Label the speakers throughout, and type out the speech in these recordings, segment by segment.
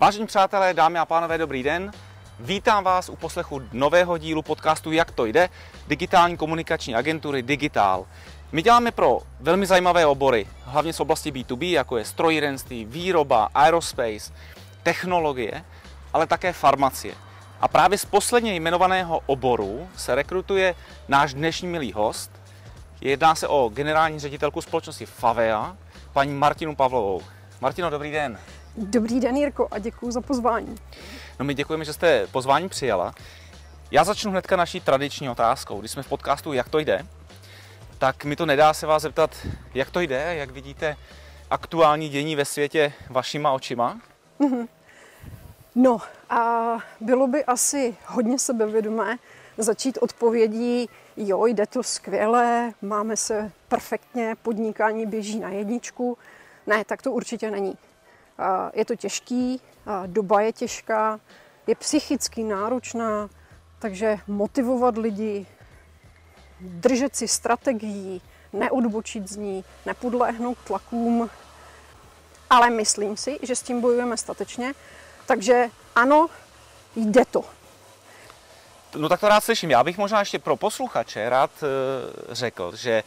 Speaker 1: Vážení přátelé, dámy a pánové, dobrý den. Vítám vás u poslechu nového dílu podcastu Jak to jde, digitální komunikační agentury Digitál. My děláme pro velmi zajímavé obory, hlavně z oblasti B2B, jako je strojírenství, výroba, aerospace, technologie, ale také farmacie. A právě z posledně jmenovaného oboru se rekrutuje náš dnešní milý host. Jedná se o generální ředitelku společnosti Favea, paní Martinu Pavlovou. Martino, dobrý den.
Speaker 2: Dobrý den, Jirko, a děkuji za pozvání.
Speaker 1: No my děkujeme, že jste pozvání přijala. Já začnu hnedka naší tradiční otázkou. Když jsme v podcastu Jak to jde, tak mi to nedá se vás zeptat, jak to jde, jak vidíte aktuální dění ve světě vašima očima. Mm-hmm.
Speaker 2: No a bylo by asi hodně sebevědomé začít odpovědí, jo, jde to skvěle, máme se perfektně, podnikání běží na jedničku. Ne, tak to určitě není. Je to těžký, doba je těžká, je psychicky náročná, takže motivovat lidi, držet si strategií, neodbočit z ní, nepodléhnout tlakům, ale myslím si, že s tím bojujeme statečně, takže ano, jde to.
Speaker 1: No tak to rád slyším. Já bych možná ještě pro posluchače rád eh, řekl, že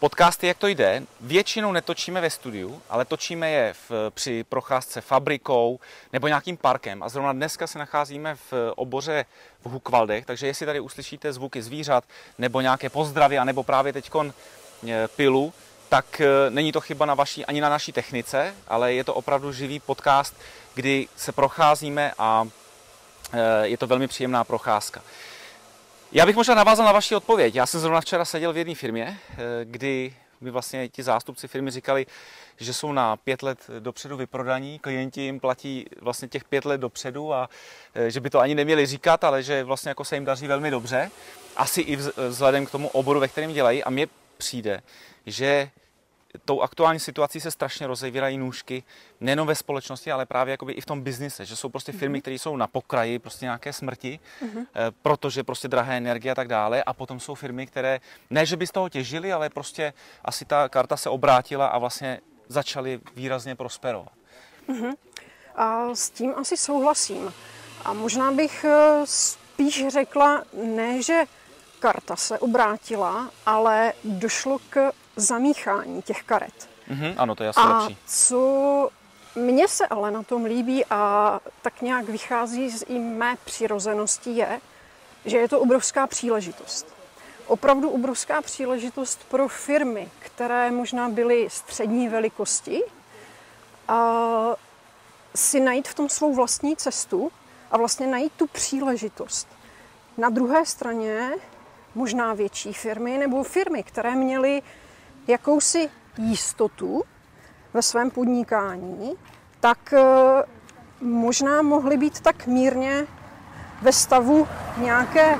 Speaker 1: Podcasty, jak to jde, většinou netočíme ve studiu, ale točíme je v, při procházce fabrikou nebo nějakým parkem. A zrovna dneska se nacházíme v oboře v Hukvaldech, takže jestli tady uslyšíte zvuky zvířat nebo nějaké pozdravy, nebo právě teď e, pilu, tak e, není to chyba na vaší, ani na naší technice, ale je to opravdu živý podcast, kdy se procházíme a e, je to velmi příjemná procházka. Já bych možná navázal na vaši odpověď. Já jsem zrovna včera seděl v jedné firmě, eh, kdy mi vlastně ti zástupci firmy říkali, že jsou na pět let dopředu vyprodaní, klienti jim platí vlastně těch pět let dopředu a eh, že by to ani neměli říkat, ale že vlastně jako se jim daří velmi dobře, asi i vzhledem k tomu oboru, ve kterém dělají. A mně přijde, že tou aktuální situací se strašně rozevírají nůžky, nejenom ve společnosti, ale právě jakoby i v tom biznise, že jsou prostě firmy, mhm. které jsou na pokraji prostě nějaké smrti, uh-huh. protože prostě drahé energie a tak dále a potom jsou firmy, které ne, že by z toho těžili, ale prostě asi ta karta se obrátila a vlastně začaly výrazně prosperovat. Uh-huh.
Speaker 2: A s tím asi souhlasím. A možná bych eh, spíš řekla, ne, že karta se obrátila, ale došlo k zamíchání těch karet.
Speaker 1: Mm-hmm, ano, to je asi
Speaker 2: a
Speaker 1: lepší.
Speaker 2: co mně se ale na tom líbí a tak nějak vychází z i mé přirozenosti je, že je to obrovská příležitost. Opravdu obrovská příležitost pro firmy, které možná byly střední velikosti, a si najít v tom svou vlastní cestu a vlastně najít tu příležitost. Na druhé straně možná větší firmy nebo firmy, které měly jakousi jistotu ve svém podnikání, tak eh, možná mohly být tak mírně ve stavu nějaké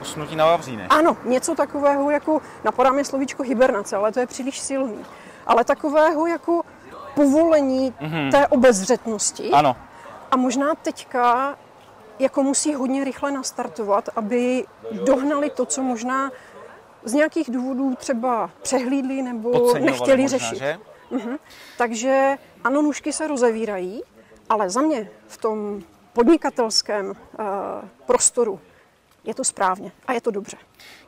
Speaker 1: Usnutí na vavříne.
Speaker 2: Ano, něco takového jako, napadá mě slovíčko hibernace, ale to je příliš silný, ale takového jako povolení mm-hmm. té obezřetnosti.
Speaker 1: Ano.
Speaker 2: A možná teďka jako musí hodně rychle nastartovat, aby dohnali to, co možná z nějakých důvodů třeba přehlídli nebo nechtěli možná, řešit. Že? Uh-huh. Takže ano, nůžky se rozevírají, ale za mě v tom podnikatelském uh, prostoru je to správně a je to dobře.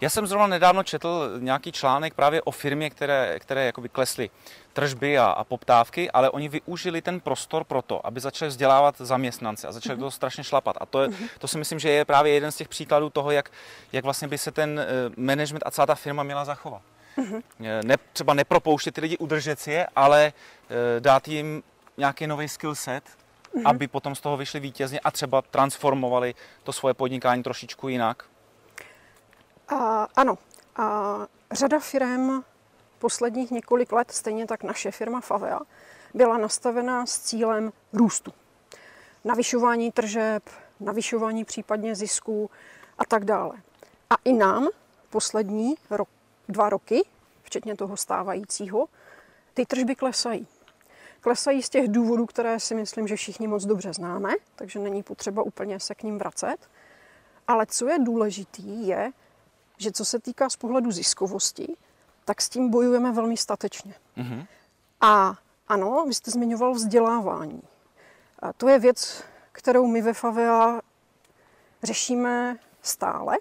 Speaker 1: Já jsem zrovna nedávno četl nějaký článek právě o firmě, které, které jakoby klesly tržby a, a poptávky, ale oni využili ten prostor pro to, aby začali vzdělávat zaměstnance a začali mm-hmm. to strašně šlapat. A to, je, mm-hmm. to si myslím, že je právě jeden z těch příkladů toho, jak, jak vlastně by se ten uh, management a celá ta firma měla zachovat. Mm-hmm. Ne, třeba nepropouštět ty lidi, udržet si je, ale uh, dát jim nějaký nový skill set, mm-hmm. aby potom z toho vyšli vítězně a třeba transformovali to svoje podnikání trošičku jinak?
Speaker 2: A, ano. A řada firm posledních několik let, stejně tak naše firma Favea, byla nastavená s cílem růstu. Navyšování tržeb, navyšování případně zisků a tak dále. A i nám poslední rok, dva roky, včetně toho stávajícího, ty tržby klesají. Klesají z těch důvodů, které si myslím, že všichni moc dobře známe, takže není potřeba úplně se k ním vracet. Ale co je důležitý, je, že co se týká z pohledu ziskovosti, tak s tím bojujeme velmi statečně. Mm-hmm. A ano, vy jste zmiňoval vzdělávání. A to je věc, kterou my ve Favea řešíme stále,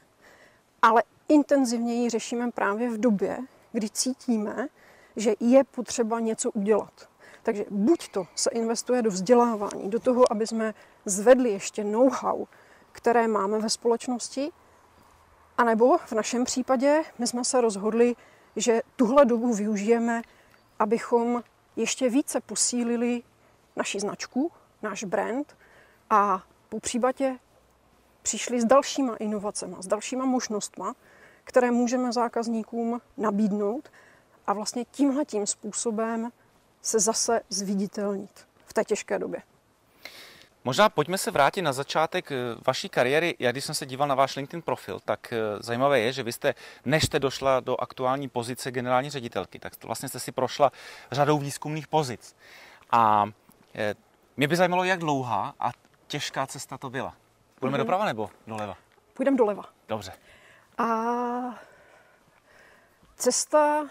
Speaker 2: ale intenzivněji řešíme právě v době, kdy cítíme, že je potřeba něco udělat. Takže buď to se investuje do vzdělávání, do toho, aby jsme zvedli ještě know-how, které máme ve společnosti, anebo v našem případě my jsme se rozhodli, že tuhle dobu využijeme, abychom ještě více posílili naši značku, náš brand a po případě přišli s dalšíma inovacemi, s dalšíma možnostmi, které můžeme zákazníkům nabídnout a vlastně tímhle tím způsobem se zase zviditelnit v té těžké době.
Speaker 1: Možná pojďme se vrátit na začátek eh, vaší kariéry. Já když jsem se díval na váš LinkedIn profil, tak eh, zajímavé je, že vy jste, než jste došla do aktuální pozice generální ředitelky, tak vlastně jste si prošla řadou výzkumných pozic. A eh, mě by zajímalo, jak dlouhá a těžká cesta to byla. Půjdeme mm-hmm. doprava nebo doleva?
Speaker 2: Půjdeme doleva.
Speaker 1: Dobře.
Speaker 2: A cesta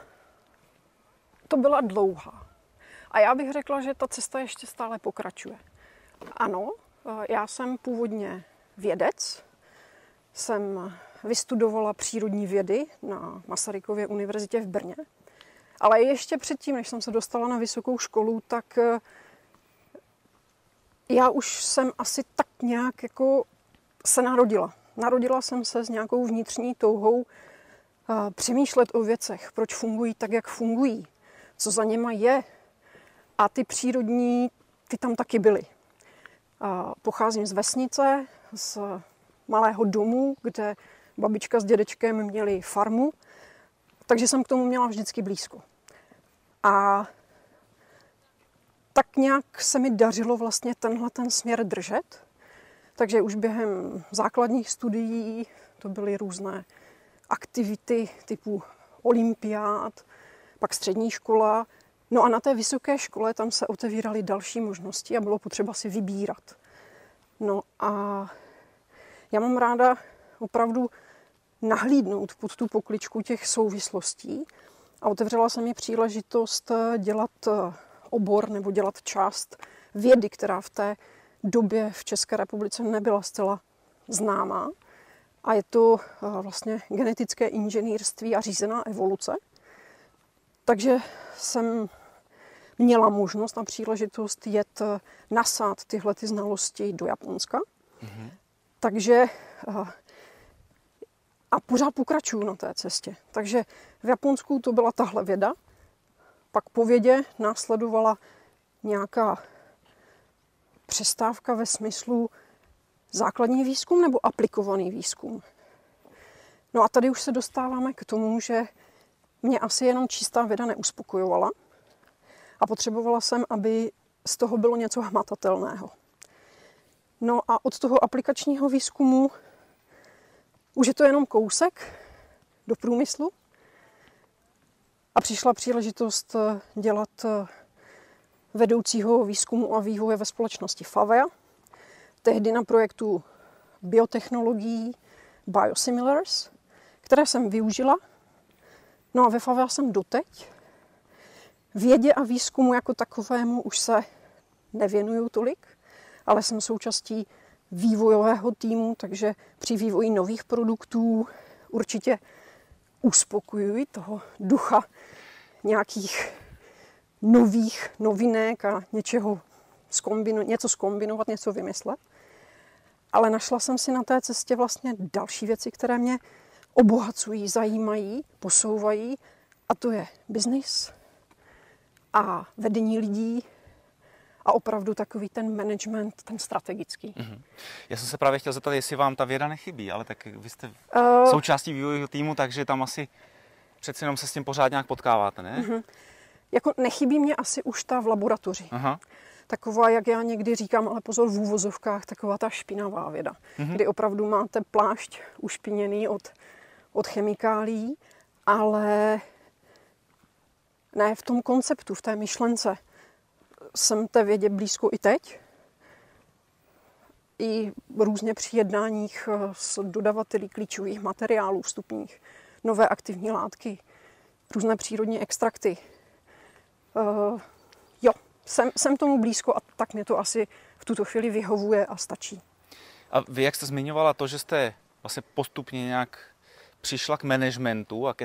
Speaker 2: to byla dlouhá. A já bych řekla, že ta cesta ještě stále pokračuje. Ano, já jsem původně vědec, jsem vystudovala přírodní vědy na Masarykově univerzitě v Brně. Ale ještě předtím, než jsem se dostala na vysokou školu, tak já už jsem asi tak nějak jako se narodila. Narodila jsem se s nějakou vnitřní touhou přemýšlet o věcech, proč fungují tak, jak fungují, co za něma je. A ty přírodní, ty tam taky byly. Pocházím z vesnice, z malého domu, kde babička s dědečkem měli farmu, takže jsem k tomu měla vždycky blízko. A tak nějak se mi dařilo vlastně tenhle ten směr držet. Takže už během základních studií to byly různé aktivity typu olympiád, pak střední škola. No a na té vysoké škole tam se otevíraly další možnosti a bylo potřeba si vybírat. No a já mám ráda opravdu nahlídnout pod tu pokličku těch souvislostí a otevřela se mi příležitost dělat obor nebo dělat část vědy, která v té době v České republice nebyla zcela známá. A je to eh, vlastně genetické inženýrství a řízená evoluce. Takže jsem měla možnost a příležitost jet eh, nasát tyhle ty znalosti do Japonska. Mm-hmm. Takže eh, a pořád pokračuju na té cestě. Takže v Japonsku to byla tahle věda. Pak po vědě následovala nějaká přestávka ve smyslu základní výzkum nebo aplikovaný výzkum. No a tady už se dostáváme k tomu, že mě asi jenom čistá věda neuspokojovala a potřebovala jsem, aby z toho bylo něco hmatatelného. No a od toho aplikačního výzkumu už je to jenom kousek do průmyslu a přišla příležitost dělat vedoucího výzkumu a vývoje ve společnosti Favea, tehdy na projektu biotechnologií Biosimilars, které jsem využila. No a ve Favea jsem doteď. Vědě a výzkumu jako takovému už se nevěnuju tolik, ale jsem součástí vývojového týmu, takže při vývoji nových produktů určitě uspokojuji toho ducha nějakých nových novinek a něčeho zkombino, něco skombinovat, něco vymyslet. Ale našla jsem si na té cestě vlastně další věci, které mě obohacují, zajímají, posouvají. A to je biznis a vedení lidí a opravdu takový ten management, ten strategický. Mm-hmm.
Speaker 1: Já jsem se právě chtěl zeptat, jestli vám ta věda nechybí, ale tak vy jste uh, součástí vývojového týmu, takže tam asi přeci jenom se s tím pořád nějak potkáváte, ne? Mm-hmm.
Speaker 2: Jako nechybí mě asi už ta v laboratoři. Aha. Taková, jak já někdy říkám, ale pozor v úvozovkách, taková ta špinavá věda, mm-hmm. kdy opravdu máte plášť ušpiněný od, od chemikálí, ale ne v tom konceptu, v té myšlence. Jsem té vědě blízko i teď. I různě při jednáních s dodavateli klíčových materiálů vstupních, nové aktivní látky, různé přírodní extrakty, Uh, jo, jsem, jsem tomu blízko a tak mě to asi v tuto chvíli vyhovuje a stačí.
Speaker 1: A vy, jak jste zmiňovala to, že jste vlastně postupně nějak přišla k managementu a ke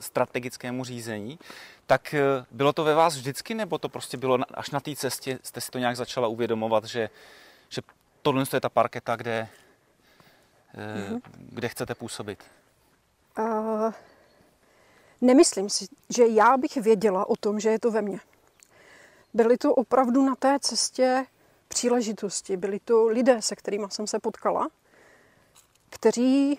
Speaker 1: strategickému řízení, tak eh, bylo to ve vás vždycky, nebo to prostě bylo až na té cestě, jste si to nějak začala uvědomovat, že, že tohle je ta parketa, kde, mm-hmm. kde chcete působit? Uh,
Speaker 2: nemyslím si, že já bych věděla o tom, že je to ve mně. Byly to opravdu na té cestě příležitosti. Byli to lidé, se kterými jsem se potkala, kteří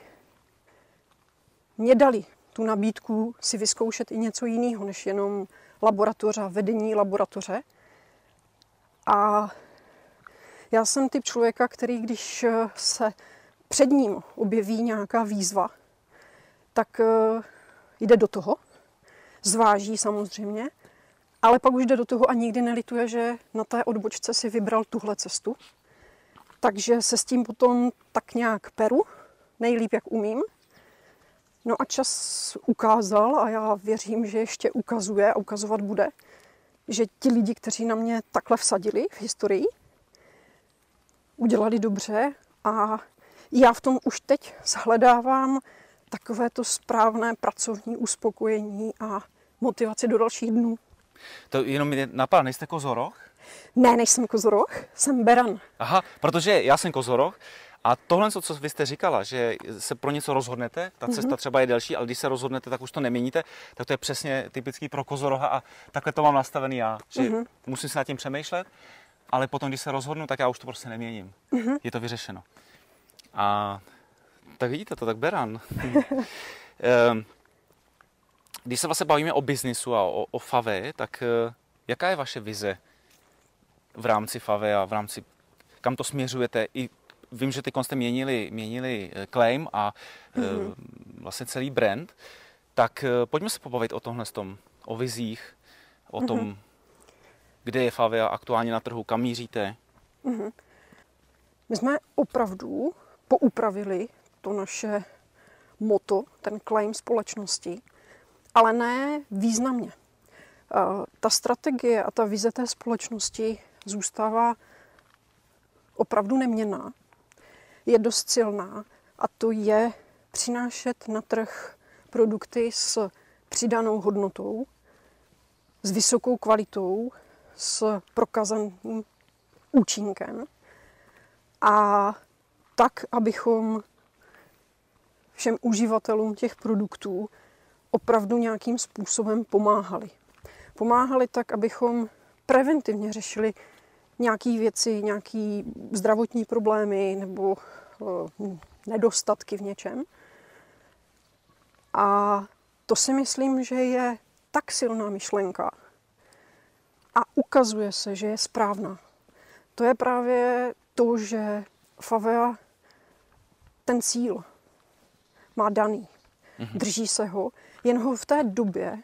Speaker 2: mě dali tu nabídku si vyzkoušet i něco jiného, než jenom laboratoře, vedení laboratoře. A já jsem typ člověka, který když se před ním objeví nějaká výzva, tak eh, jde do toho, zváží samozřejmě, ale pak už jde do toho a nikdy nelituje, že na té odbočce si vybral tuhle cestu. Takže se s tím potom tak nějak peru, nejlíp jak umím. No a čas ukázal a já věřím, že ještě ukazuje a ukazovat bude, že ti lidi, kteří na mě takhle vsadili v historii, udělali dobře a já v tom už teď shledávám takové to správné pracovní uspokojení a motivaci do dalších dnů.
Speaker 1: To jenom mě napadá, nejste kozoroch?
Speaker 2: Ne, nejsem kozoroch, jsem beran.
Speaker 1: Aha, protože já jsem kozoroch a tohle, co vy jste říkala, že se pro něco rozhodnete, ta cesta mm-hmm. třeba je delší, ale když se rozhodnete, tak už to neměníte, tak to je přesně typický pro kozoroha a takhle to mám nastavený já, že mm-hmm. musím se nad tím přemýšlet, ale potom, když se rozhodnu, tak já už to prostě neměním. Mm-hmm. Je to vyřešeno. A tak vidíte to, tak beran. Ehm, když se vlastně bavíme o biznisu a o, o FAVE, tak eh, jaká je vaše vize v rámci FAVE a v rámci, kam to směřujete? I vím, že ty jste měnili, měnili eh, claim a mm-hmm. vlastně celý brand, tak pojďme se pobavit o tomhle tom, o vizích, o tom, mm-hmm. kde je FAVE aktuálně na trhu, kam míříte. Mm-hmm.
Speaker 2: My jsme opravdu poupravili to naše moto, ten claim společnosti, ale ne významně. Ta strategie a ta vize té společnosti zůstává opravdu neměná, je dost silná a to je přinášet na trh produkty s přidanou hodnotou, s vysokou kvalitou, s prokazaným účinkem a tak, abychom všem uživatelům těch produktů opravdu nějakým způsobem pomáhali. Pomáhali tak, abychom preventivně řešili nějaké věci, nějaké zdravotní problémy nebo uh, nedostatky v něčem. A to si myslím, že je tak silná myšlenka a ukazuje se, že je správná. To je právě to, že Favea ten cíl má daný. Mm-hmm. Drží se ho, jen ho v té době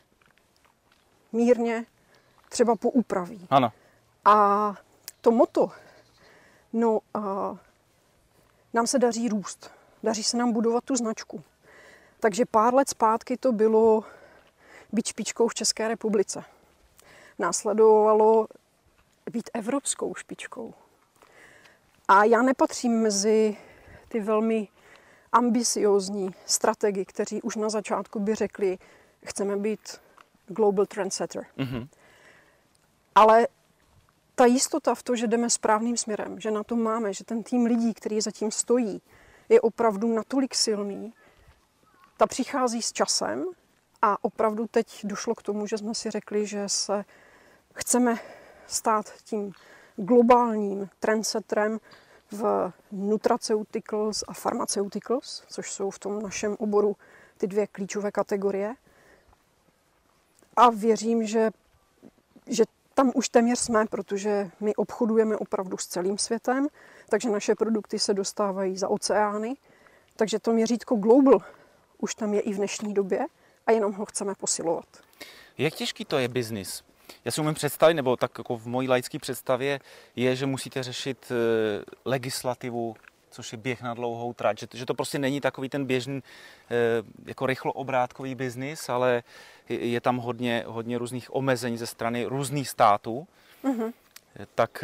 Speaker 2: mírně třeba poupraví.
Speaker 1: Ano.
Speaker 2: A to moto, no a nám se daří růst. Daří se nám budovat tu značku. Takže pár let zpátky to bylo být špičkou v České republice. Následovalo být evropskou špičkou. A já nepatřím mezi ty velmi ambiciozní strategy, kteří už na začátku by řekli, chceme být global trendsetter. Mm-hmm. Ale ta jistota v to, že jdeme správným směrem, že na to máme, že ten tým lidí, který zatím stojí, je opravdu natolik silný, ta přichází s časem a opravdu teď došlo k tomu, že jsme si řekli, že se chceme stát tím globálním trendsetterem v nutraceuticals a pharmaceuticals, což jsou v tom našem oboru ty dvě klíčové kategorie. A věřím, že, že tam už téměř jsme, protože my obchodujeme opravdu s celým světem, takže naše produkty se dostávají za oceány. Takže to měřítko global už tam je i v dnešní době a jenom ho chceme posilovat.
Speaker 1: Jak těžký to je biznis? Já si umím představit, nebo tak jako v mojí laické představě je, že musíte řešit eh, legislativu, což je běh na dlouhou trať, že, že to prostě není takový ten běžný eh, jako rychloobrátkový biznis, ale je tam hodně, hodně různých omezení ze strany různých států. Mm-hmm. Tak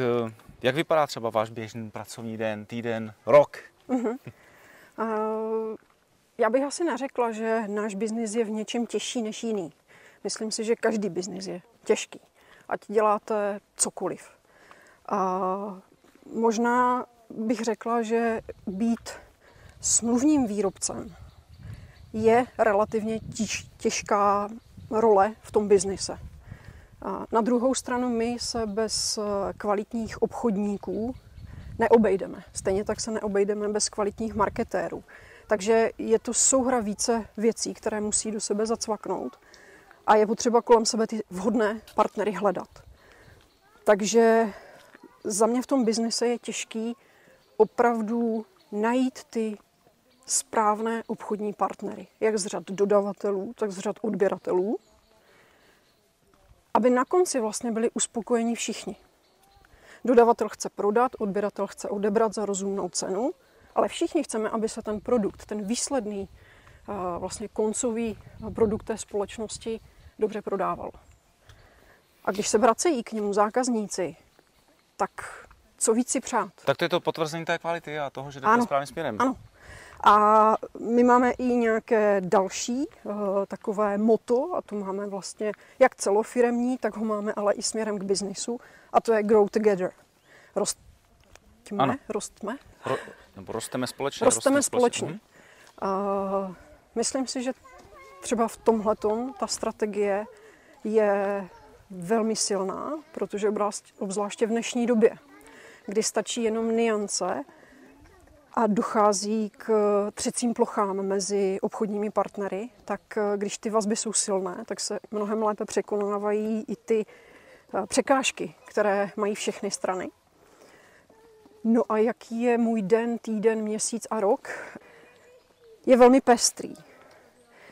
Speaker 1: Jak vypadá třeba váš běžný pracovní den, týden, rok?
Speaker 2: Uh-huh. Uh, já bych asi neřekla, že náš biznis je v něčem těžší než jiný. Myslím si, že každý biznis je těžký, ať děláte cokoliv. A možná bych řekla, že být smluvním výrobcem je relativně těž, těžká role v tom biznise. Na druhou stranu my se bez kvalitních obchodníků neobejdeme. Stejně tak se neobejdeme bez kvalitních marketérů. Takže je to souhra více věcí, které musí do sebe zacvaknout a je potřeba kolem sebe ty vhodné partnery hledat. Takže za mě v tom biznise je těžký opravdu najít ty správné obchodní partnery, jak z řad dodavatelů, tak z řad odběratelů, aby na konci vlastně byli uspokojeni všichni. Dodavatel chce prodat, odběratel chce odebrat za rozumnou cenu, ale všichni chceme, aby se ten produkt, ten výsledný vlastně koncový produkt té společnosti dobře prodával. A když se vracejí k němu zákazníci, tak co víc si přát?
Speaker 1: Tak to je to potvrzení té kvality a toho, že jdete ano, správným směrem.
Speaker 2: Ano. A my máme i nějaké další uh, takové moto, a to máme vlastně jak celofiremní, tak ho máme ale i směrem k biznisu, a to je Grow Together. Rostíme, ano. rostme.
Speaker 1: Ro, nebo rosteme společně.
Speaker 2: Rosteme, rosteme společně. společně. Uh, myslím si, že třeba v tomhle ta strategie je velmi silná, protože obzvláště v dnešní době, kdy stačí jenom niance a dochází k třecím plochám mezi obchodními partnery, tak eh, když ty vazby jsou silné, tak se mnohem lépe překonávají i ty eh, překážky, které mají všechny strany. No a jaký je můj den, týden, měsíc a rok? Je velmi pestrý.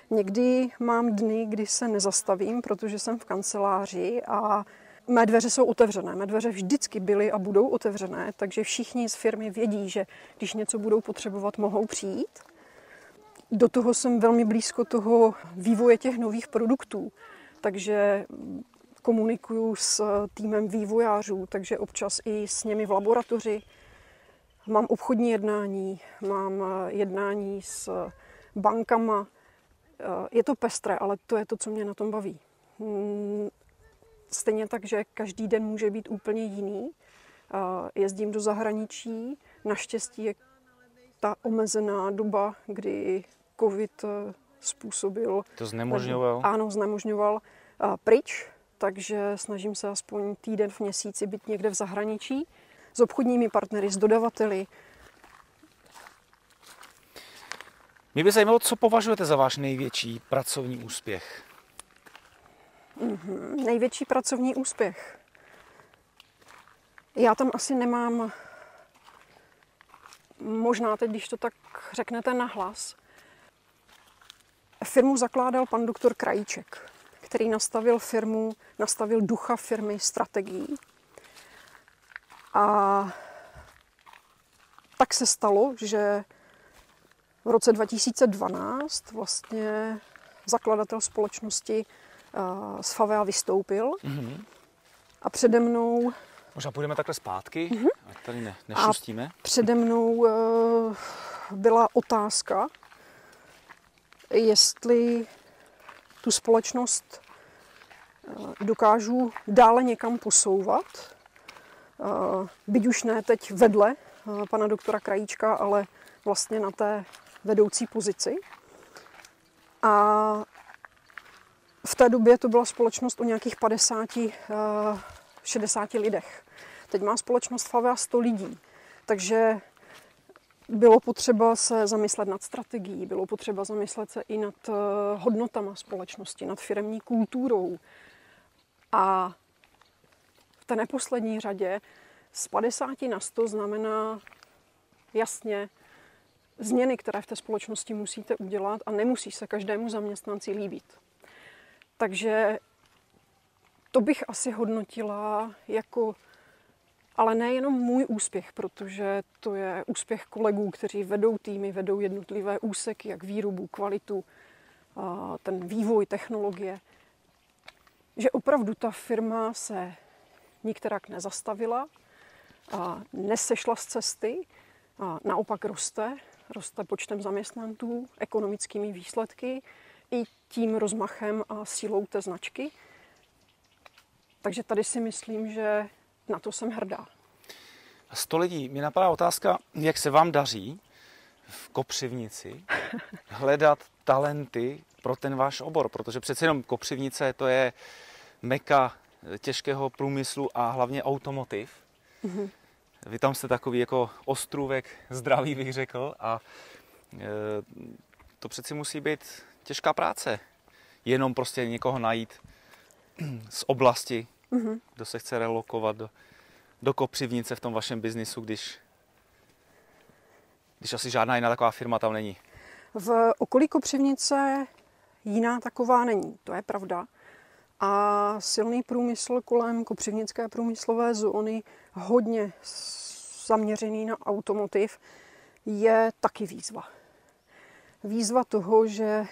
Speaker 2: Někdy mám dny, kdy se nezastavím, protože jsem v kanceláři a mé dveře jsou otevřené. Mé dveře vždycky byly a budou otevřené, takže všichni z firmy vědí, že když něco budou potřebovat, mohou přijít. Do toho jsem velmi blízko toho vývoje těch nových produktů, takže komunikuju s týmem vývojářů, takže občas i s nimi v laboratoři. Mám obchodní jednání, mám jednání s bankama, Eh, je to pestré, ale to je to, co mě na tom baví. Stejně tak, že každý den může být úplně jiný. Eh, jezdím do zahraničí, naštěstí je ta omezená doba, kdy covid eh, způsobil...
Speaker 1: To znemožňoval?
Speaker 2: Ano, znemožňoval pryč, takže snažím se aspoň týden v měsíci být někde v zahraničí s obchodními partnery, s dodavateli,
Speaker 1: Mě by zajímalo, co považujete za váš největší pracovní úspěch?
Speaker 2: Mm-hmm, největší pracovní úspěch. Já tam asi nemám, možná teď, když to tak řeknete nahlas, firmu zakládal pan doktor Krajíček, který nastavil firmu, nastavil ducha firmy, strategii. A tak se stalo, že v roce 2012 vlastně zakladatel společnosti z Favea vystoupil mm-hmm. a přede mnou...
Speaker 1: Možná půjdeme takhle zpátky, mm-hmm. ať tady ne, nešustíme. A
Speaker 2: přede mnou uh, byla otázka, jestli tu společnost uh, dokážu dále někam posouvat, byť už ne teď vedle pana doktora Krajíčka, ale vlastně na té vedoucí pozici. A v té době to byla společnost o nějakých 50, 60 eh, lidech. Teď má společnost Favea 100 lidí. Takže bylo potřeba se zamyslet nad strategií, bylo potřeba zamyslet se i nad eh, hodnotama společnosti, nad firemní kulturou. A v té neposlední řadě z 50 na 100 znamená jasně změny, které v té společnosti musíte udělat a nemusí se každému zaměstnanci líbit. Takže to bych asi hodnotila jako, ale nejenom můj úspěch, protože to je úspěch kolegů, kteří vedou týmy, vedou jednotlivé úseky, jak výrobu, kvalitu, ten vývoj technologie. Že opravdu ta firma se nikterak nezastavila, nesešla z cesty, a naopak roste, roste počtem zaměstnanců, ekonomickými výsledky i tím rozmachem a sílou té značky. Takže tady si myslím, že na to jsem hrdá.
Speaker 1: 100 lidí. Mě napadá otázka, jak se vám daří v Kopřivnici hledat talenty pro ten váš obor, protože přece jenom Kopřivnice to je meka těžkého průmyslu a hlavně automotiv. Mm-hmm. Vy tam jste takový jako ostrůvek zdraví, bych řekl, a e, to přeci musí být těžká práce. Jenom prostě někoho najít z oblasti, mm-hmm. kdo se chce relokovat do, do Kopřivnice v tom vašem biznisu, když, když asi žádná jiná taková firma tam není.
Speaker 2: V okolí Kopřivnice jiná taková není, to je pravda. A silný průmysl kolem Kopřivnické průmyslové zóny, hodně zaměřený na automotiv, je taky výzva. Výzva toho, že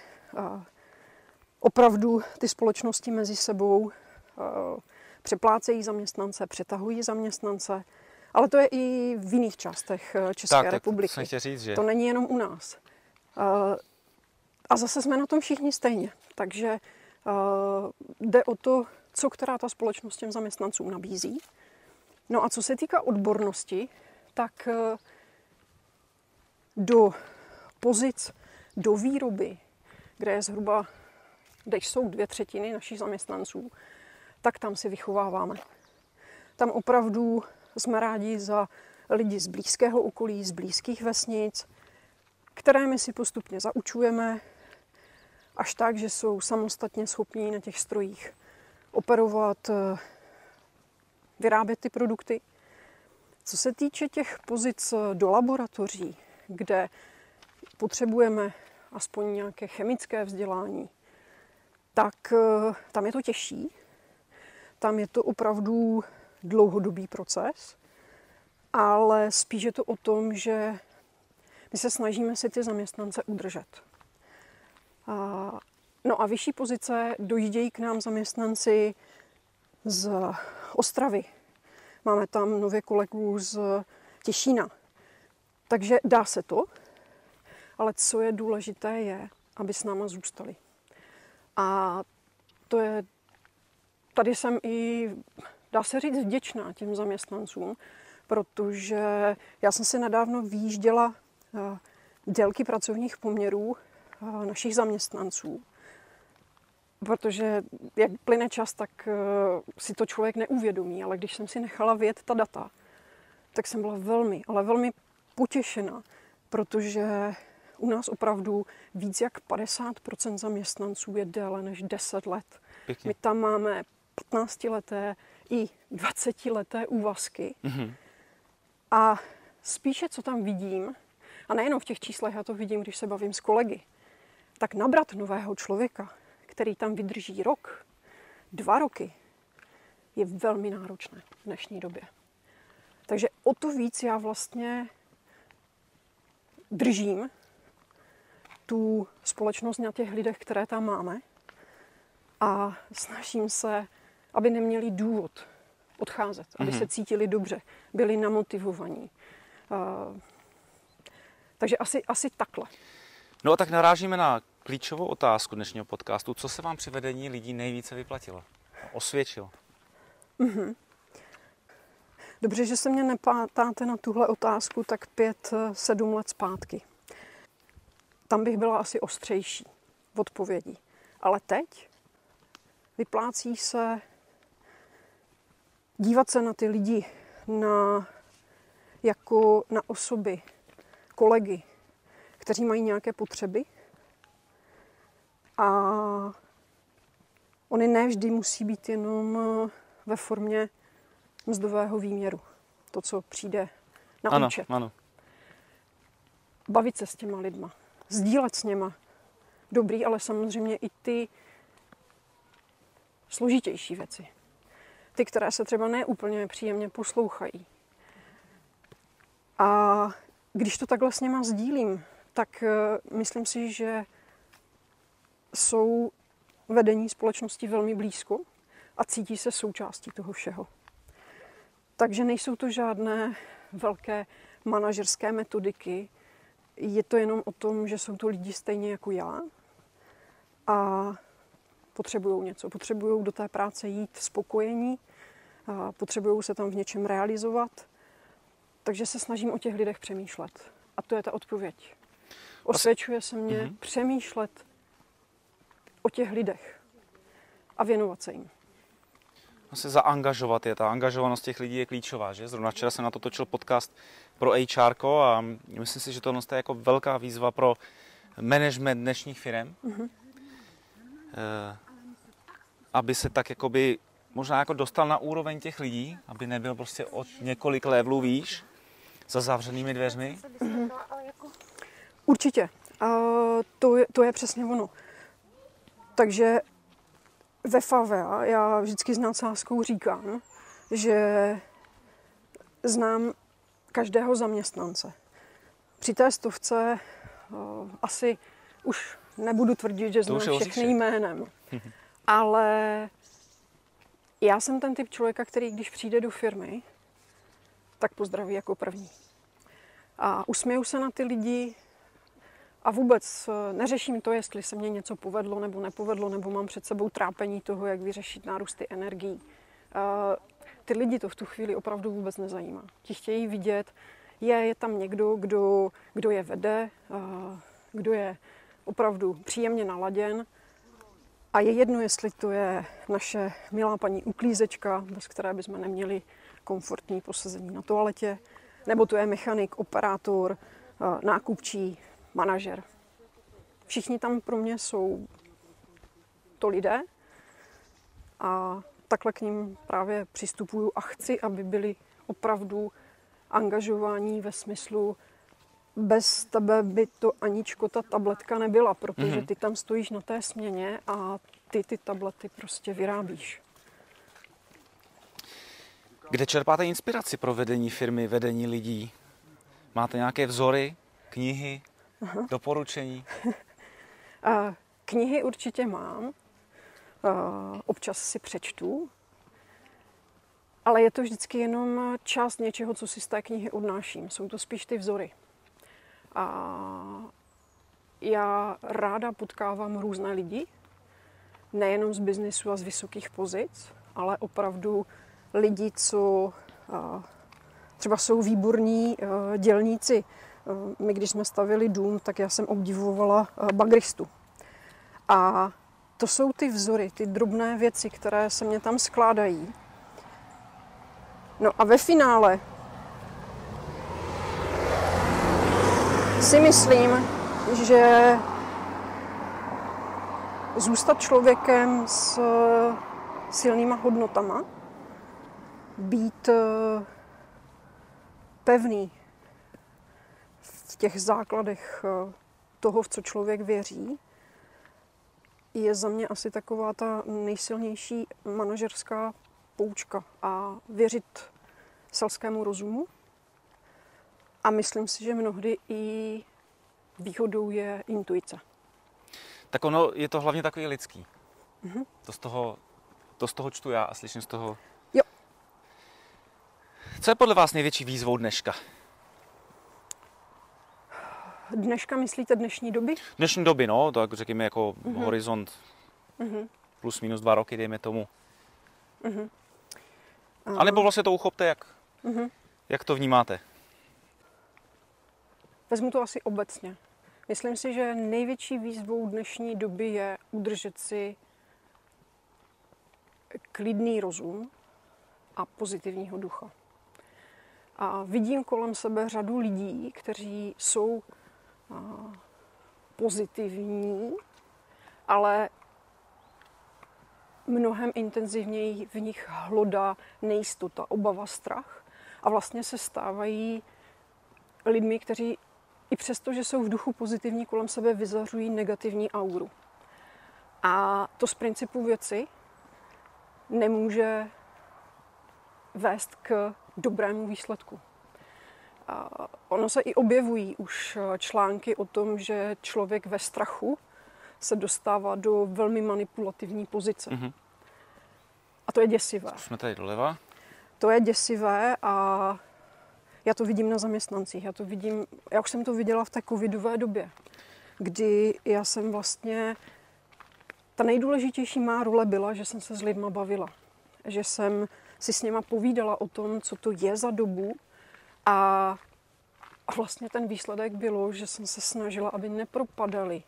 Speaker 2: opravdu ty společnosti mezi sebou přeplácejí zaměstnance, přetahují zaměstnance, ale to je i v jiných částech eh, České
Speaker 1: tak,
Speaker 2: republiky.
Speaker 1: Tak, říct, že...
Speaker 2: To není jenom u nás. Eh, a zase jsme na tom všichni stejně. Takže eh, jde o to, co která ta společnost těm zaměstnancům nabízí. No a co se týká odbornosti, tak do pozic, do výroby, kde je zhruba, kde jsou dvě třetiny našich zaměstnanců, tak tam si vychováváme. Tam opravdu jsme rádi za lidi z blízkého okolí, z blízkých vesnic, které my si postupně zaučujeme, až tak, že jsou samostatně schopní na těch strojích operovat, eh, vyrábět ty produkty. Co se týče těch pozic do laboratoří, kde potřebujeme aspoň nějaké chemické vzdělání, tak eh, tam je to těžší, tam je to opravdu dlouhodobý proces, ale spíš je to o tom, že my se snažíme si ty zaměstnance udržet. No a vyšší pozice dojíždějí k nám zaměstnanci z Ostravy. Máme tam nově kolegů z Těšína. Takže dá se to, ale co je důležité je, aby s náma zůstali. A to je tady jsem i, dá se říct, vděčná těm zaměstnancům, protože já jsem si nedávno výjížděla eh, délky pracovních poměrů eh, našich zaměstnanců. Protože jak plyne čas, tak eh, si to člověk neuvědomí, ale když jsem si nechala vědět ta data, tak jsem byla velmi, ale velmi potěšena, protože u nás opravdu víc jak 50% zaměstnanců je déle než 10 let. Pěkně. My tam máme 15-leté i 20-leté úvazky. Mm-hmm. A spíše, co tam vidím, a nejenom v těch číslech, já to vidím, když se bavím s kolegy, tak nabrat nového člověka, který tam vydrží rok, dva roky, je velmi náročné v dnešní době. Takže o to víc já vlastně držím tu společnost na těch lidech, které tam máme a snažím se aby neměli důvod odcházet, aby mm-hmm. se cítili dobře, byli namotivovaní. Uh, takže asi, asi takhle.
Speaker 1: No a tak narážíme na klíčovou otázku dnešního podcastu. Co se vám při vedení lidí nejvíce vyplatilo? Osvědčilo? Mm-hmm.
Speaker 2: Dobře, že se mě nepátáte na tuhle otázku tak pět, sedm let zpátky. Tam bych byla asi ostřejší v odpovědi. Ale teď vyplácí se dívat se na ty lidi, na, jako na osoby, kolegy, kteří mají nějaké potřeby. A oni nevždy musí být jenom ve formě mzdového výměru. To, co přijde na
Speaker 1: ano,
Speaker 2: účet.
Speaker 1: Ano.
Speaker 2: Bavit se s těma lidma, sdílet s něma. Dobrý, ale samozřejmě i ty složitější věci ty, které se třeba neúplně příjemně poslouchají. A když to takhle s něma sdílím, tak eh, myslím si, že jsou vedení společnosti velmi blízko a cítí se součástí toho všeho. Takže nejsou to žádné velké manažerské metodiky. Je to jenom o tom, že jsou to lidi stejně jako já a potřebují něco. Potřebují do té práce jít spokojení, potřebují se tam v něčem realizovat. Takže se snažím o těch lidech přemýšlet. A to je ta odpověď. Osvědčuje se mně mm-hmm. přemýšlet o těch lidech a věnovat se jim.
Speaker 1: Se zaangažovat je, ta angažovanost těch lidí je klíčová, že? Zrovna včera jsem na to točil podcast pro HR a myslím si, že to je jako velká výzva pro management dnešních firm, mm-hmm. aby se tak jakoby možná jako dostal na úroveň těch lidí, aby nebyl prostě od několik levelů výš za zavřenými dveřmi. Mm-hmm.
Speaker 2: Určitě. A to, je, to je přesně ono. Takže ve FAVEA já vždycky s nadsázkou říkám, že znám každého zaměstnance. Při té stovce uh, asi už nebudu tvrdit, že znám všechny jménem, ale já jsem ten typ člověka, který když přijde do firmy, tak pozdraví jako první. A usměju se na ty lidi, a vůbec eh, neřeším to, jestli se mně něco povedlo nebo nepovedlo, nebo mám před sebou trápení toho, jak vyřešit nárůsty energií. Eh, ty lidi to v tu chvíli opravdu vůbec nezajímá. Ti chtějí vidět, je, je tam někdo, kdo, kdo je vede, eh, kdo je opravdu příjemně naladěn. A je jedno, jestli to je naše milá paní uklízečka, bez které bychom neměli komfortní posazení na toaletě, nebo to je mechanik, operátor, nákupčí, manažer. Všichni tam pro mě jsou to lidé a takhle k ním právě přistupuju a chci, aby byli opravdu angažování ve smyslu bez tebe by to Aničko ta tabletka nebyla, protože mhm. ty tam stojíš na té směně a ty ty tablety prostě vyrábíš.
Speaker 1: Kde čerpáte inspiraci pro vedení firmy, vedení lidí? Máte nějaké vzory, knihy? Aha. Doporučení?
Speaker 2: Knihy určitě mám. Občas si přečtu. Ale je to vždycky jenom část něčeho, co si z té knihy odnáším. Jsou to spíš ty vzory. A já ráda potkávám různé lidi, nejenom z biznisu a z vysokých pozic, ale opravdu lidi, co třeba jsou výborní dělníci my, když jsme stavili dům, tak já jsem obdivovala eh, bagristu. A to jsou ty vzory, ty drobné věci, které se mě tam skládají. No a ve finále si myslím, že zůstat člověkem s silnýma hodnotama, být eh, pevný těch základech eh, toho, v co člověk věří, je za mě asi taková ta nejsilnější manažerská poučka a věřit selskému rozumu. A myslím si, že mnohdy i výhodou je intuice.
Speaker 1: Tak ono je to hlavně takový lidský. Mm-hmm. To, z toho, to z toho čtu já a slyším z toho.
Speaker 2: Jo.
Speaker 1: Co je podle vás největší výzvou dneška?
Speaker 2: Dneška myslíte dnešní doby?
Speaker 1: Dnešní doby, no, tak řekněme jako mm-hmm. horizont mm-hmm. plus minus dva roky, dejme tomu. Mm-hmm. A nebo vlastně to uchopte, jak, mm-hmm. jak to vnímáte?
Speaker 2: Vezmu to asi obecně. Myslím si, že největší výzvou dnešní doby je udržet si klidný rozum a pozitivního ducha. A vidím kolem sebe řadu lidí, kteří jsou pozitivní, ale mnohem intenzivněji v nich hlodá nejistota, obava, strach a vlastně se stávají lidmi, kteří i přesto, že jsou v duchu pozitivní, kolem sebe vyzařují negativní auru. A to z principu věci nemůže vést k dobrému výsledku. Ono se i objevují už eh, články o tom, že člověk ve strachu se dostává do velmi manipulativní pozice. Mm-hmm. A to je děsivé.
Speaker 1: Jsme tady doleva.
Speaker 2: to je děsivé a já to vidím na zaměstnancích. Já to vidím, já už jsem to viděla v té covidové době, kdy já jsem vlastně, ta nejdůležitější má role byla, že jsem se s lidma bavila. Že jsem si s něma povídala o tom, co to je za dobu a, vlastně ten výsledek bylo, že jsem se snažila, aby nepropadali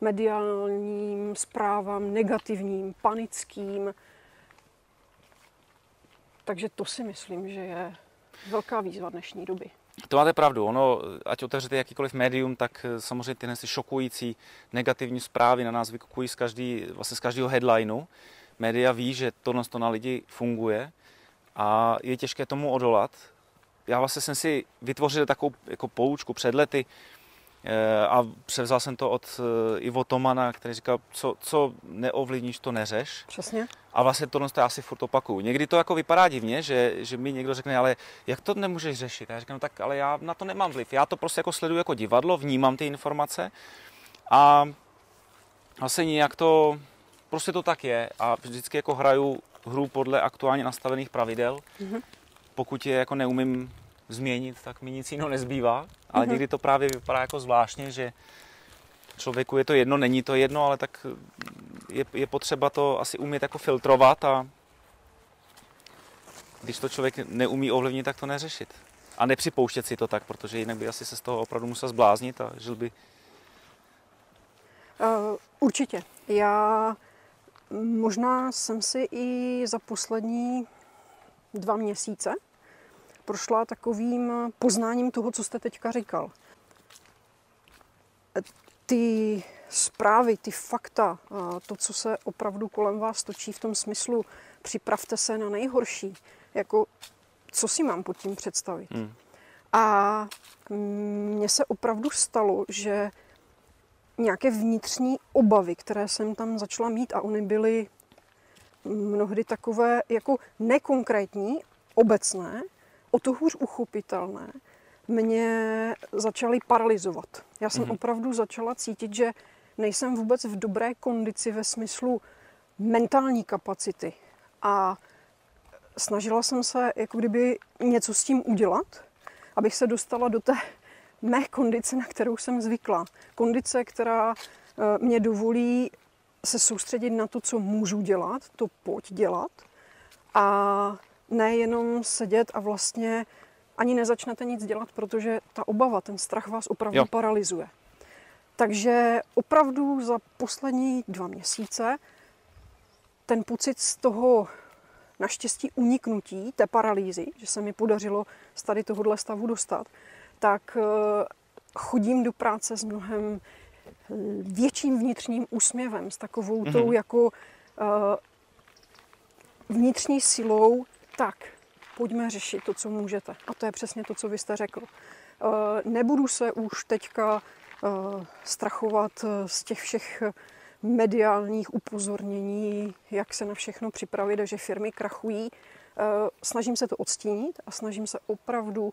Speaker 2: mediálním zprávám, negativním, panickým. Takže to si myslím, že je velká výzva dnešní doby.
Speaker 1: To máte pravdu. Ono, ať otevřete jakýkoliv médium, tak eh, samozřejmě tyhle si šokující negativní zprávy na nás vykukují z, každý, vlastně z každého headlineu. Média ví, že tohle to na lidi funguje a je těžké tomu odolat. Já vlastně jsem si vytvořil takovou jako poučku před lety, Eh, a převzal jsem to od eh, Ivo Tomana, který říkal, co, co neovlivníš, to neřeš.
Speaker 2: Přesně.
Speaker 1: A vlastně tohle to já si furt opakuju. Někdy to jako vypadá divně, že, že mi někdo řekne, ale jak to nemůžeš řešit? A já říkám, no tak ale já na to nemám vliv. Já to prostě jako sleduju jako divadlo, vnímám ty informace a vlastně nějak to, prostě to tak je a vždycky jako hraju hru podle aktuálně nastavených pravidel. Mm-hmm. Pokud je jako neumím změnit, tak mi nic jiného nezbývá. Ale mm-hmm. někdy to právě vypadá jako zvláštně, že člověku je to jedno, není to jedno, ale tak je, je potřeba to asi umět jako filtrovat a když to člověk neumí ovlivnit, tak to neřešit. A nepřipouštět si to tak, protože jinak by asi se z toho opravdu musel zbláznit a žil by...
Speaker 2: Uh, určitě. Já možná jsem si i za poslední dva měsíce prošla takovým poznáním toho, co jste teďka říkal. Ty zprávy, ty fakta, to, co se opravdu kolem vás točí v tom smyslu, připravte se na nejhorší, jako co si mám pod tím představit. Hmm. A mně se opravdu stalo, že nějaké vnitřní obavy, které jsem tam začala mít a oni byly mnohdy takové jako nekonkrétní, obecné, o to hůř uchopitelné, mě začaly paralyzovat. Já jsem mm-hmm. opravdu začala cítit, že nejsem vůbec v dobré kondici ve smyslu mentální kapacity. A snažila jsem se jako kdyby něco s tím udělat, abych se dostala do té mé kondice, na kterou jsem zvykla. Kondice, která eh, mě dovolí se soustředit na to, co můžu dělat, to pojď dělat. A nejenom sedět a vlastně ani nezačnete nic dělat, protože ta obava, ten strach vás opravdu jo. paralyzuje. Takže opravdu za poslední dva měsíce ten pocit z toho naštěstí uniknutí, té paralýzy, že se mi podařilo z tady tohohle stavu dostat, tak eh, chodím do práce s mnohem větším vnitřním úsměvem, s takovou mm-hmm. tou jako eh, vnitřní silou, tak, pojďme řešit to, co můžete. A to je přesně to, co vy jste řekl. Eh, nebudu se už teďka eh, strachovat z těch všech mediálních upozornění, jak se na všechno připravit a že firmy krachují. Snažím se to odstínit a snažím se opravdu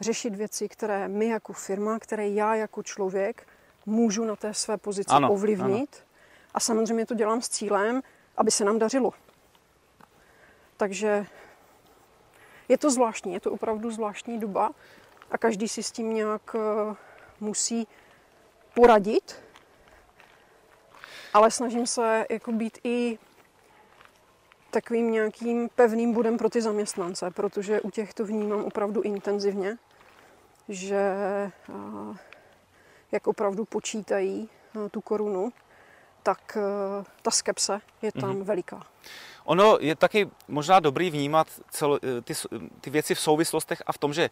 Speaker 2: řešit věci, které my jako firma, které já jako člověk můžu na té své pozici ano, ovlivnit. Ano. A samozřejmě to dělám s cílem, aby se nám dařilo. Takže je to zvláštní, je to opravdu zvláštní doba a každý si s tím nějak eh, musí poradit. Ale snažím se jako být i takovým nějakým pevným bodem pro ty zaměstnance, protože u těch to vnímám opravdu intenzivně, že eh, jak opravdu počítají eh, tu korunu, tak ta skepse je tam mm-hmm. veliká.
Speaker 1: Ono je taky možná dobrý vnímat celo, ty, ty věci v souvislostech a v tom, že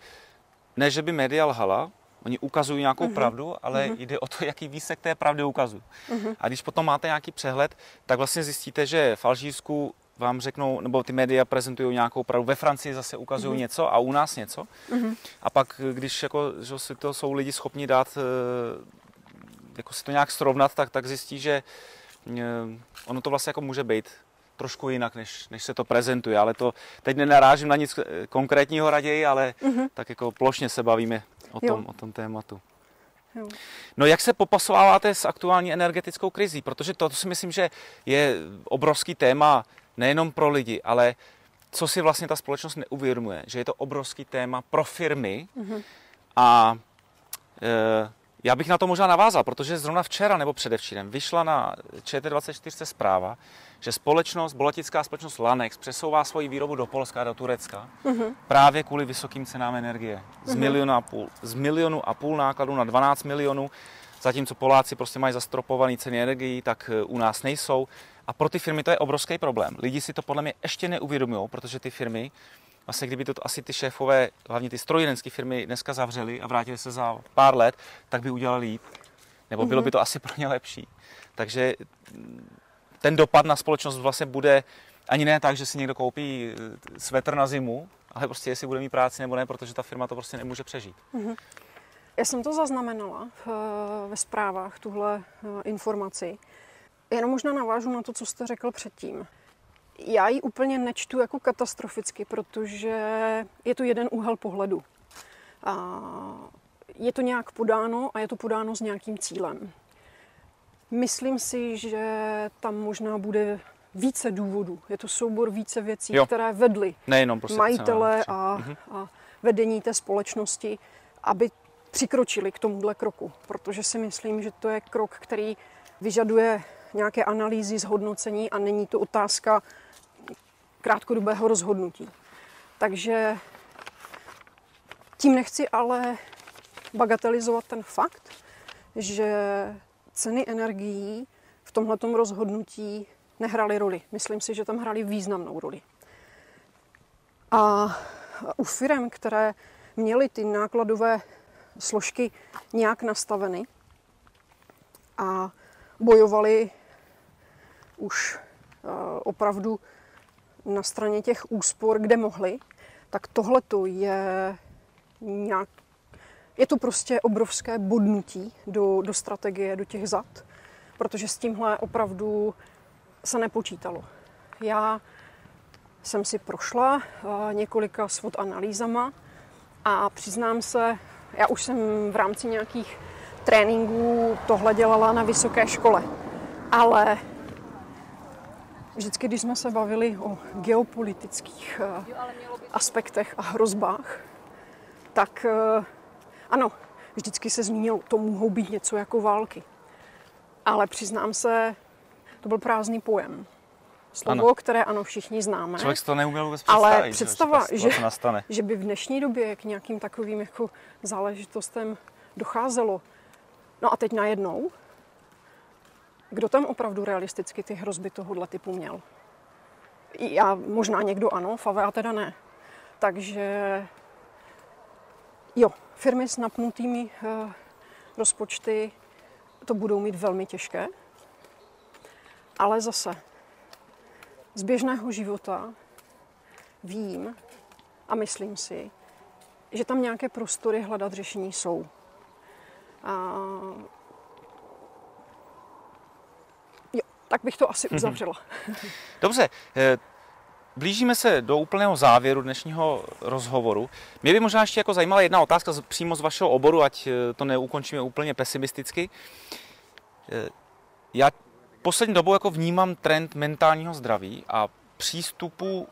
Speaker 1: ne, že by média lhala, oni ukazují nějakou uh-huh. pravdu, ale uh-huh. jde o to, jaký výsek té pravdy ukazují. Uh-huh. A když potom máte nějaký přehled, tak vlastně zjistíte, že v Alžírsku vám řeknou, nebo ty média prezentují nějakou pravdu, ve Francii zase ukazují uh-huh. něco a u nás něco. Uh-huh. A pak, když jako, že si to jsou lidi schopni dát, eh, jako si to nějak srovnat, tak, tak zjistí, že eh, ono to vlastně jako může být trošku jinak, než, než se to prezentuje, ale to teď nenarážím na nic konkrétního raději, ale uh-huh. tak jako plošně se bavíme o tom, o tom tématu. Jo. No jak se popasováváte s aktuální energetickou krizí? Protože to, to si myslím, že je obrovský téma nejenom pro lidi, ale co si vlastně ta společnost neuvědomuje, že je to obrovský téma pro firmy mm-hmm. a e, já bych na to možná navázal, protože zrovna včera nebo předevčírem vyšla na ČT24 zpráva, že společnost, bolotická společnost Lanex přesouvá svoji výrobu do Polska a do Turecka uh-huh. právě kvůli vysokým cenám energie. Z, uh-huh. milionu a půl, z milionu a půl nákladů na 12 milionů, zatímco Poláci prostě mají zastropované ceny energií, tak eh, u nás nejsou. A pro ty firmy to je obrovský problém. Lidi si to podle mě ještě neuvědomují, protože ty firmy vlastně kdyby to asi ty šéfové, hlavně ty strojírenské firmy dneska zavřeli a vrátili se za pár let, tak by udělali líp. Nebo bylo by to asi pro ně lepší. Takže mm, ten dopad na společnost vlastně bude ani ne tak, že si někdo koupí eh, svetr na zimu, ale prostě jestli bude mít práci nebo ne, protože ta firma to prostě nemůže přežít. Mm-hmm.
Speaker 2: Já jsem to zaznamenala eh, ve zprávách, tuhle eh, informaci. Jenom možná navážu na to, co jste řekl předtím. Já ji úplně nečtu jako katastroficky, protože je to jeden úhel pohledu. A je to nějak podáno a je to podáno s nějakým cílem. Myslím si, že tam možná bude více důvodů. Je to soubor více věcí, jo. které vedly
Speaker 1: Nejenom prostě
Speaker 2: majitele a, mhm. a vedení té společnosti, aby přikročili k tomuhle kroku. Protože si myslím, že to je krok, který vyžaduje nějaké analýzy, zhodnocení a není to otázka krátkodobého rozhodnutí. Takže tím nechci ale bagatelizovat ten fakt, že ceny energií v tomhletom rozhodnutí nehrály roli. Myslím si, že tam hrály významnou roli. A u firm, které měly ty nákladové složky nějak nastaveny a bojovali už eh, opravdu na straně těch úspor, kde mohli, tak tohle je nějak je to prostě obrovské bodnutí do, do strategie, do těch zad, protože s tímhle opravdu se nepočítalo. Já jsem si prošla uh, několika svod analýzama a přiznám se, já už jsem v rámci nějakých tréninků tohle dělala na vysoké škole, ale vždycky, když jsme se bavili o geopolitických uh, aspektech a hrozbách, tak uh, ano, vždycky se zmínilo, to mohou být něco jako války. Ale přiznám se, to byl prázdný pojem. Slovo, ano. které ano, všichni známe.
Speaker 1: Člověk si to neuměl vůbec představit.
Speaker 2: Ale představa, že, že, nastane. že by v dnešní době k nějakým takovým jako záležitostem docházelo. No a teď najednou, kdo tam opravdu realisticky ty hrozby tohohle typu měl? Já, možná někdo ano, Fave a teda ne. Takže jo, firmy s napnutými uh, rozpočty to budou mít velmi těžké, ale zase z běžného života vím a myslím si, že tam nějaké prostory hledat řešení jsou. A jo, tak bych to asi uzavřela.
Speaker 1: Dobře, eh, Blížíme se do úplného závěru dnešního rozhovoru. Mě by možná ještě jako zajímala jedna otázka přímo z vašeho oboru, ať eh, to neukončíme úplně pesimisticky. Eh, já poslední dobou jako vnímám trend mentálního zdraví a přístupu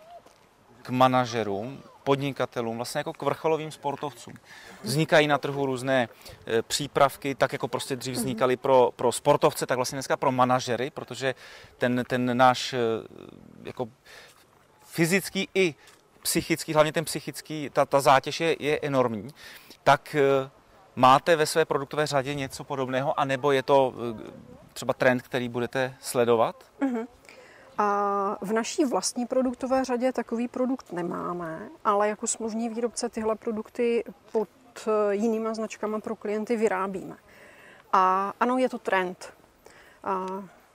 Speaker 1: k manažerům, podnikatelům, vlastně jako k vrcholovým sportovcům. Vznikají na trhu různé eh, přípravky, tak jako prostě dřív mhm. vznikaly pro, pro sportovce, tak vlastně dneska pro manažery, protože ten, ten náš jako fyzický i psychický, hlavně ten psychický, ta, ta zátěž je, je enormní, tak eh, máte ve své produktové řadě něco podobného, anebo je to třeba trend, který budete sledovat? Uh-huh.
Speaker 2: A v naší vlastní produktové řadě takový produkt nemáme, ale jako smluvní výrobce tyhle produkty pod eh, jinýma značkama pro klienty vyrábíme. A ano, je to trend. A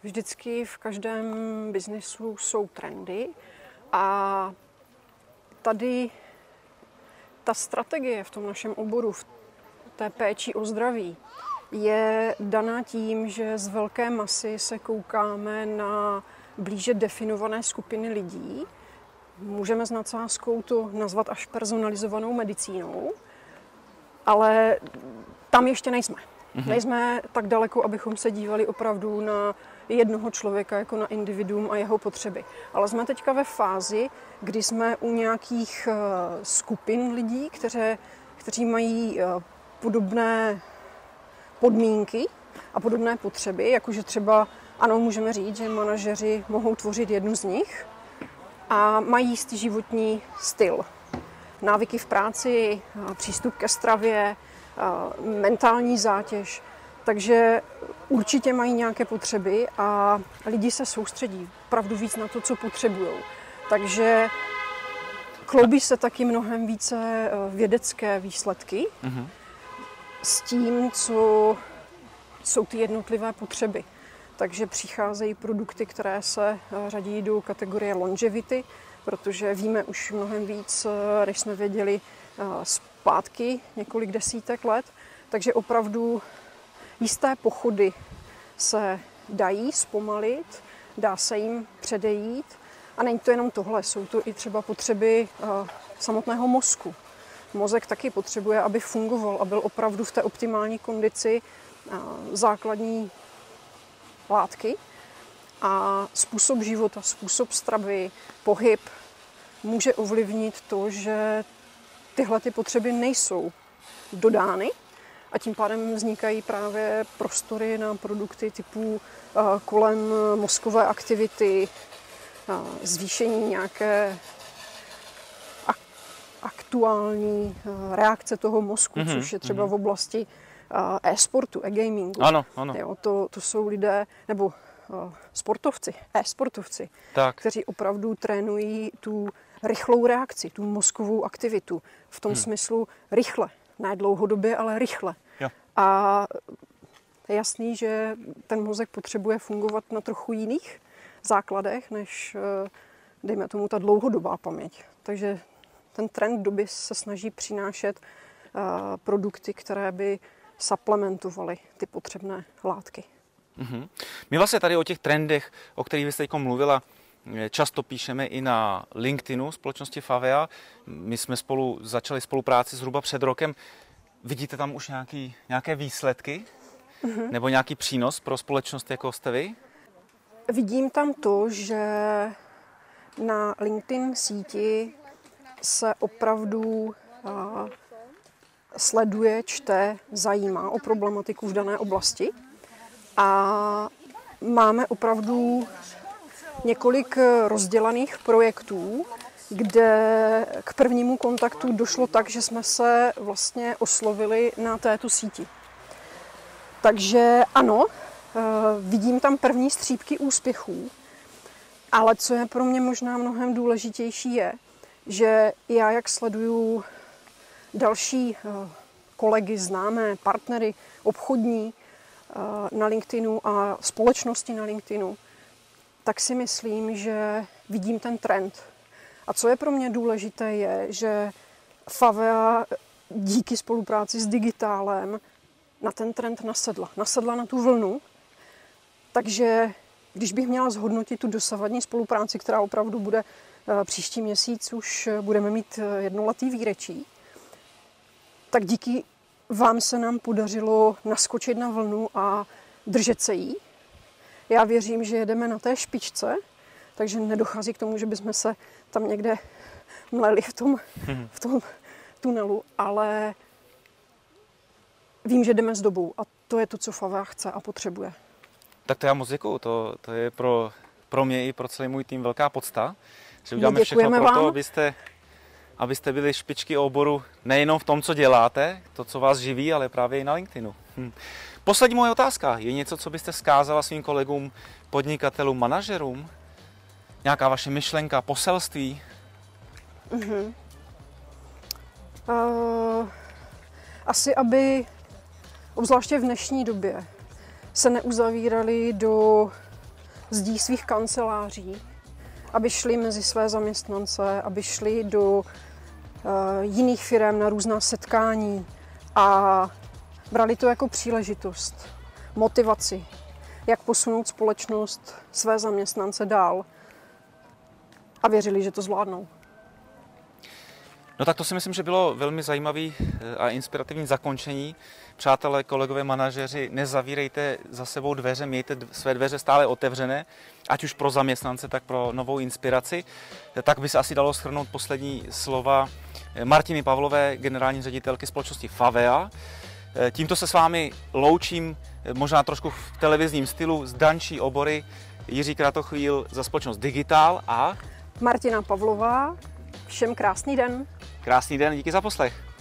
Speaker 2: vždycky v každém biznisu jsou trendy a tady ta strategie v tom našem oboru, v té péči o zdraví, je daná tím, že z velké masy se koukáme na blíže definované skupiny lidí. Můžeme s nadsázkou to nazvat až personalizovanou medicínou, ale tam ještě nejsme. Mm-hmm. Nejsme tak daleko, abychom se dívali opravdu na jednoho člověka jako na individuum a jeho potřeby. Ale jsme teďka ve fázi, kdy jsme u nějakých eh, skupin lidí, které, kteří mají eh, podobné podmínky a podobné potřeby, jakože třeba, ano, můžeme říct, že manažeři mohou tvořit jednu z nich a mají jistý životní styl. Návyky v práci, přístup ke stravě, mentální zátěž. Takže určitě mají nějaké potřeby a lidi se soustředí opravdu víc na to, co potřebují. Takže kloubí se taky mnohem více eh, vědecké výsledky mm-hmm. s tím, co jsou ty jednotlivé potřeby. Takže přicházejí produkty, které se eh, řadí do kategorie longevity, protože víme už mnohem víc, eh, než jsme věděli zpátky několik desítek let. Takže opravdu jisté pochody se dají zpomalit, dá se jim předejít. A není to jenom tohle, jsou to i třeba potřeby samotného mozku. Mozek taky potřebuje, aby fungoval a byl opravdu v té optimální kondici základní látky. A způsob života, způsob stravy, pohyb může ovlivnit to, že tyhle ty potřeby nejsou dodány a tím pádem vznikají právě prostory na produkty typu eh, kolem mozkové aktivity, eh, zvýšení nějaké aktuální eh, reakce toho mozku, mm-hmm, což je třeba mm-hmm. v oblasti e-sportu, e-gamingu.
Speaker 1: Ano, ano.
Speaker 2: Jo, to, to jsou lidé, nebo sportovci, e-sportovci, tak. kteří opravdu trénují tu rychlou reakci, tu mozkovou aktivitu. V tom hmm. smyslu rychle, ne dlouhodobě, ale rychle. Jo. A je jasný, že ten mozek potřebuje fungovat na trochu jiných základech, než, eh, dejme tomu, ta dlouhodobá paměť. Takže ten trend doby se snaží přinášet uh, produkty, které by supplementovaly ty potřebné látky.
Speaker 1: Mm-hmm. My vlastně tady o těch trendech, o kterých jste teď mluvila, Často píšeme i na LinkedInu společnosti Favea. My jsme spolu začali spolupráci zhruba před rokem. Vidíte tam už nějaký, nějaké výsledky? Mm-hmm. Nebo nějaký přínos pro společnost, jako jste vy?
Speaker 2: Vidím tam to, že na LinkedIn síti se opravdu a, sleduje, čte, zajímá o problematiku v dané oblasti. A máme opravdu několik rozdělaných projektů, kde k prvnímu kontaktu došlo tak, že jsme se vlastně oslovili na této síti. Takže ano, eh, vidím tam první střípky úspěchů, ale co je pro mě možná mnohem důležitější je, že já jak sleduju další eh, kolegy, známé, partnery, obchodní na LinkedInu a společnosti na LinkedInu, tak si myslím, že vidím ten trend. A co je pro mě důležité, je, že Favea díky spolupráci s digitálem na ten trend nasedla. Nasedla na tu vlnu, takže když bych měla zhodnotit tu dosavadní spolupráci, která opravdu bude eh, příští měsíc, už budeme mít eh, jednoletý výrečí, tak díky vám se nám podařilo naskočit na vlnu a držet se jí. Já věřím, že jedeme na té špičce, takže nedochází k tomu, že bychom se tam někde mleli v tom, v tom tunelu, ale vím, že jdeme s dobou a to je to, co Fava chce a potřebuje.
Speaker 1: Tak to já moc děkuju. To, to je pro, pro mě i pro celý můj tým velká podsta, že uděláme všechno pro to, abyste, abyste byli špičky oboru nejenom v tom, co děláte, to, co vás živí, ale právě i na LinkedInu. Hm. Poslední moje otázka. Je něco, co byste zkázala svým kolegům, podnikatelům, manažerům? Nějaká vaše myšlenka, poselství? Uh-huh.
Speaker 2: Uh, asi, aby obzvláště v dnešní době se neuzavírali do zdí svých kanceláří, aby šli mezi své zaměstnance, aby šli do uh, jiných firm na různá setkání a Brali to jako příležitost, motivaci, jak posunout společnost, své zaměstnance dál a věřili, že to zvládnou.
Speaker 1: No tak to si myslím, že bylo velmi zajímavý eh, a inspirativní zakončení. Přátelé, kolegové, manažeři, nezavírejte za sebou dveře, mějte své dveře stále otevřené, ať už pro zaměstnance, tak pro novou inspiraci. Tak by se asi dalo shrnout poslední slova Martiny Pavlové, generální ředitelky společnosti Favea. Tímto se s vámi loučím, možná trošku v televizním stylu, z Dančí obory. Jiří Kratochvíl za společnost Digital a
Speaker 2: Martina Pavlová. Všem krásný den.
Speaker 1: Krásný den, díky za poslech.